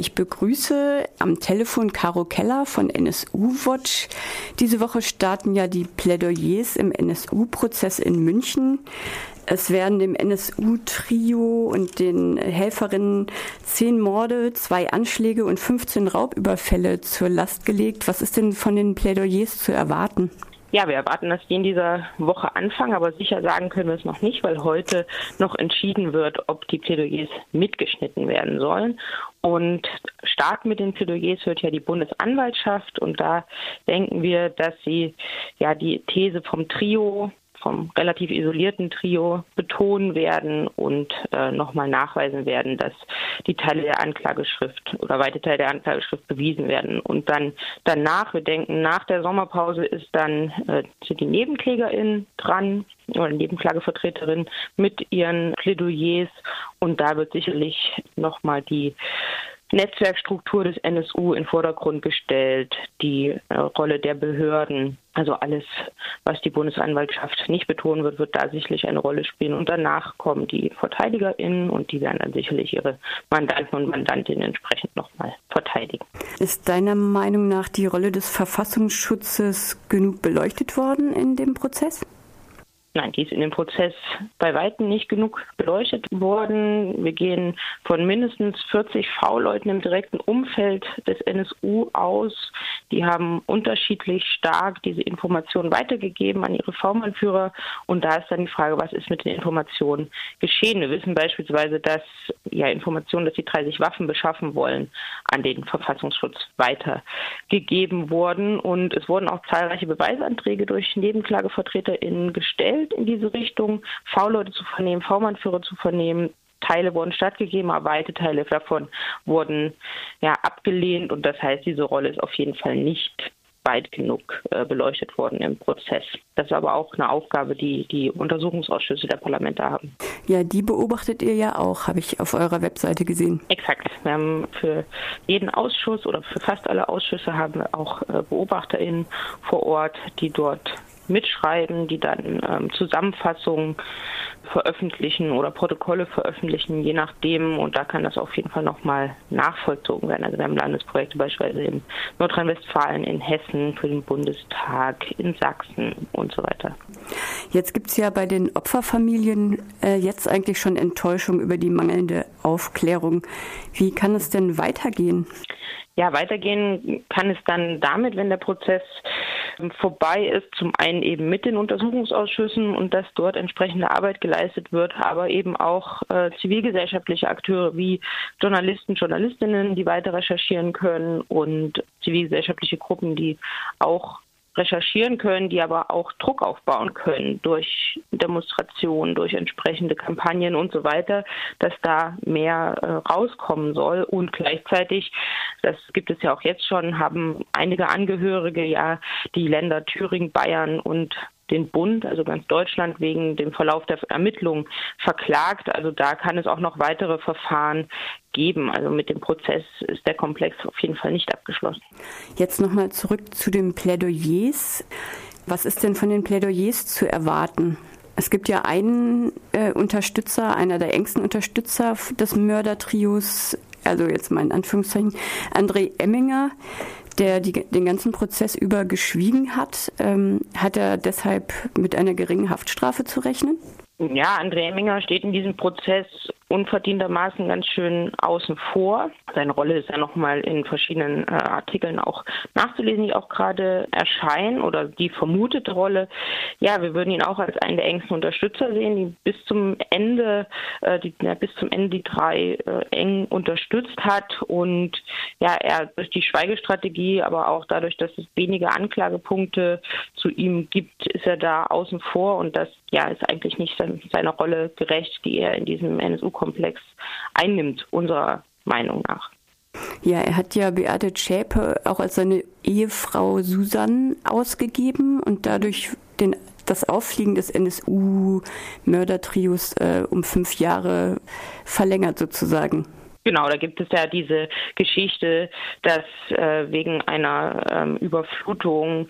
Ich begrüße am Telefon Caro Keller von NSU Watch. Diese Woche starten ja die Plädoyers im NSU-Prozess in München. Es werden dem NSU-Trio und den Helferinnen zehn Morde, zwei Anschläge und 15 Raubüberfälle zur Last gelegt. Was ist denn von den Plädoyers zu erwarten? Ja, wir erwarten, dass die in dieser Woche anfangen, aber sicher sagen können wir es noch nicht, weil heute noch entschieden wird, ob die Plädoyers mitgeschnitten werden sollen. Und stark mit den Plädoyers wird ja die Bundesanwaltschaft und da denken wir, dass sie ja die These vom Trio vom relativ isolierten Trio betonen werden und äh, nochmal nachweisen werden, dass die Teile der Anklageschrift oder weite Teile der Anklageschrift bewiesen werden. Und dann danach, wir denken, nach der Sommerpause ist dann äh, die NebenklägerInnen dran oder Nebenklagevertreterin mit ihren Plädoyers und da wird sicherlich nochmal die Netzwerkstruktur des NSU in Vordergrund gestellt, die äh, Rolle der Behörden, also alles, was die Bundesanwaltschaft nicht betonen wird, wird da sicherlich eine Rolle spielen. Und danach kommen die VerteidigerInnen und die werden dann sicherlich ihre Mandanten und Mandantinnen entsprechend nochmal verteidigen. Ist deiner Meinung nach die Rolle des Verfassungsschutzes genug beleuchtet worden in dem Prozess? Nein, die ist in dem Prozess bei weitem nicht genug beleuchtet worden. Wir gehen von mindestens 40 V-Leuten im direkten Umfeld des NSU aus. Die haben unterschiedlich stark diese Informationen weitergegeben an ihre V-Mann-Führer. Und da ist dann die Frage, was ist mit den Informationen geschehen? Wir wissen beispielsweise, dass ja Informationen, dass die drei sich Waffen beschaffen wollen, an den Verfassungsschutz weitergegeben wurden. Und es wurden auch zahlreiche Beweisanträge durch NebenklagevertreterInnen gestellt Geld in diese Richtung, V-Leute zu vernehmen, V-Mann-Führer zu vernehmen. Teile wurden stattgegeben, aber weite Teile davon wurden ja abgelehnt und das heißt, diese Rolle ist auf jeden Fall nicht weit genug äh, beleuchtet worden im Prozess. Das ist aber auch eine Aufgabe, die die Untersuchungsausschüsse der Parlamente haben. Ja, die beobachtet ihr ja auch, habe ich auf eurer Webseite gesehen. Exakt. Wir haben für jeden Ausschuss oder für fast alle Ausschüsse haben wir auch äh, BeobachterInnen vor Ort, die dort mitschreiben, die dann ähm, Zusammenfassungen veröffentlichen oder Protokolle veröffentlichen, je nachdem. Und da kann das auf jeden Fall nochmal nachvollzogen werden. Also wir haben Landesprojekte beispielsweise in Nordrhein-Westfalen, in Hessen, für den Bundestag, in Sachsen und so weiter. Jetzt gibt es ja bei den Opferfamilien äh, jetzt eigentlich schon Enttäuschung über die mangelnde Aufklärung. Wie kann es denn weitergehen? Ja, weitergehen kann es dann damit, wenn der Prozess vorbei ist, zum einen eben mit den Untersuchungsausschüssen und dass dort entsprechende Arbeit geleistet wird, aber eben auch äh, zivilgesellschaftliche Akteure wie Journalisten, Journalistinnen, die weiter recherchieren können und zivilgesellschaftliche Gruppen, die auch recherchieren können, die aber auch Druck aufbauen können durch Demonstrationen, durch entsprechende Kampagnen und so weiter, dass da mehr äh, rauskommen soll. Und gleichzeitig, das gibt es ja auch jetzt schon, haben einige Angehörige ja die Länder Thüringen, Bayern und den Bund, also ganz Deutschland, wegen dem Verlauf der Ermittlungen verklagt. Also da kann es auch noch weitere Verfahren geben. Also mit dem Prozess ist der Komplex auf jeden Fall nicht abgeschlossen. Jetzt nochmal zurück zu den Plädoyers. Was ist denn von den Plädoyers zu erwarten? Es gibt ja einen äh, Unterstützer, einer der engsten Unterstützer des Mördertrios, also jetzt mal in Anführungszeichen, André Emminger, der die, den ganzen Prozess über geschwiegen hat. Ähm, hat er deshalb mit einer geringen Haftstrafe zu rechnen? Ja, André Emminger steht in diesem Prozess unverdientermaßen ganz schön außen vor. Seine Rolle ist ja nochmal in verschiedenen äh, Artikeln auch nachzulesen, die auch gerade erscheinen oder die vermutete Rolle. Ja, wir würden ihn auch als einen der engsten Unterstützer sehen, die bis zum Ende, äh, die, ja, bis zum Ende die drei äh, eng unterstützt hat und ja, er durch die Schweigestrategie, aber auch dadurch, dass es wenige Anklagepunkte zu ihm gibt, ist er da außen vor und das ja ist eigentlich nicht seiner Rolle gerecht, die er in diesem NSU Komplex einnimmt, unserer Meinung nach. Ja, er hat ja Beate Schäpe auch als seine Ehefrau Susanne ausgegeben und dadurch den, das Auffliegen des NSU-Mördertrios äh, um fünf Jahre verlängert sozusagen. Genau, da gibt es ja diese Geschichte, dass äh, wegen einer ähm, Überflutung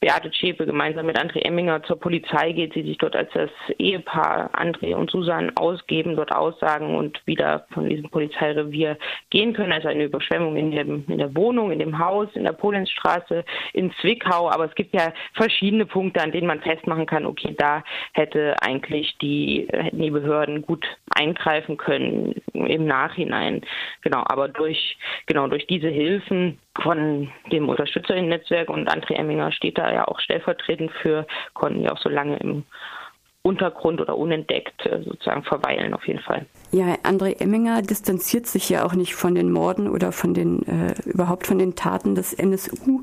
Beate Zschäpe gemeinsam mit André Emminger zur Polizei geht, sie sich dort als das Ehepaar André und Susan ausgeben, dort aussagen und wieder von diesem Polizeirevier gehen können. Also eine Überschwemmung in, dem, in der Wohnung, in dem Haus, in der Polenzstraße, in Zwickau. Aber es gibt ja verschiedene Punkte, an denen man festmachen kann, okay, da hätte eigentlich die, hätten die Behörden gut eingreifen können im Nachhinein. Genau, aber durch, genau, durch diese Hilfen von dem Unterstützerinnen-Netzwerk und André Emminger steht da ja auch stellvertretend für, konnten ja auch so lange im Untergrund oder unentdeckt äh, sozusagen verweilen auf jeden Fall. Ja, André Emminger distanziert sich ja auch nicht von den Morden oder von den äh, überhaupt von den Taten des NSU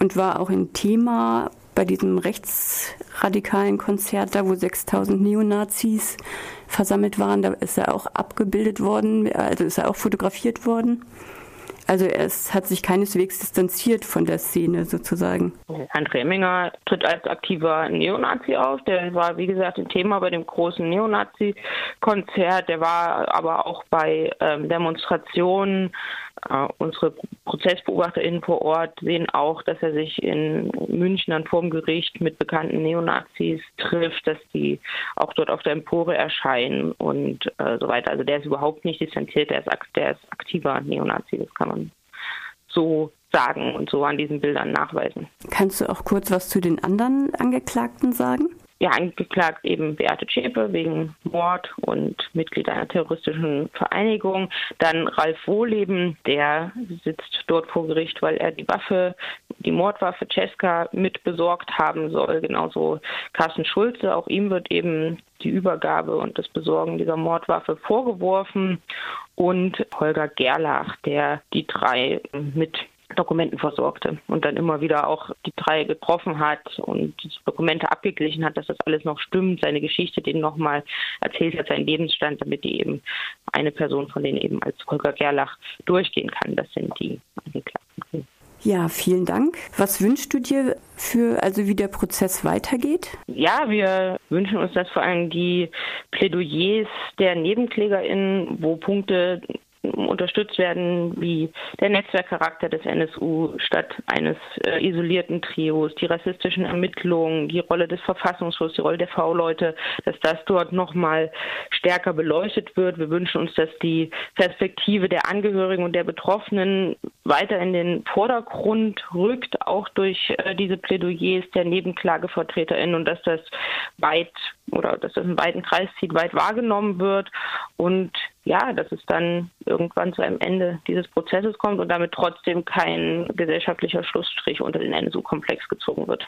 und war auch ein Thema bei diesem rechtsradikalen Konzert, da wo 6000 Neonazis versammelt waren, da ist er auch abgebildet worden, also ist er auch fotografiert worden. Also es hat sich keineswegs distanziert von der Szene sozusagen. André Emminger tritt als aktiver Neonazi auf. Der war, wie gesagt, ein Thema bei dem großen Neonazi-Konzert. Der war aber auch bei ähm, Demonstrationen äh, unsere ProzessbeobachterInnen vor Ort sehen auch, dass er sich in München an vorm Gericht mit bekannten Neonazis trifft, dass die auch dort auf der Empore erscheinen und äh, so weiter. Also der ist überhaupt nicht distanziert, der ist, der ist aktiver Neonazi, das kann man so sagen und so an diesen Bildern nachweisen. Kannst du auch kurz was zu den anderen Angeklagten sagen? Ja, angeklagt eben Beate Zschäpe wegen Mord und Mitglied einer terroristischen Vereinigung. Dann Ralf Wohleben, der sitzt dort vor Gericht, weil er die Waffe, die Mordwaffe Cesca mit besorgt haben soll. Genauso Carsten Schulze, auch ihm wird eben die Übergabe und das Besorgen dieser Mordwaffe vorgeworfen. Und Holger Gerlach, der die drei mit Dokumenten versorgte und dann immer wieder auch die drei getroffen hat und Dokumente abgeglichen hat, dass das alles noch stimmt, seine Geschichte denen nochmal erzählt hat, seinen Lebensstand, damit die eben eine Person von denen eben als Holger Gerlach durchgehen kann. Das sind die Angeklagten. Ja, vielen Dank. Was wünschst du dir für, also wie der Prozess weitergeht? Ja, wir wünschen uns, dass vor allem die Plädoyers der NebenklägerInnen, wo Punkte unterstützt werden, wie der Netzwerkcharakter des NSU statt eines äh, isolierten Trios, die rassistischen Ermittlungen, die Rolle des Verfassungsschutzes, die Rolle der V-Leute, dass das dort nochmal stärker beleuchtet wird. Wir wünschen uns, dass die Perspektive der Angehörigen und der Betroffenen weiter in den Vordergrund rückt, auch durch äh, diese Plädoyers der NebenklagevertreterInnen und dass das weit oder dass das in weiten Kreis zieht, weit wahrgenommen wird und ja, dass es dann irgendwann zu einem Ende dieses Prozesses kommt und damit trotzdem kein gesellschaftlicher Schlussstrich unter den NSU-Komplex gezogen wird.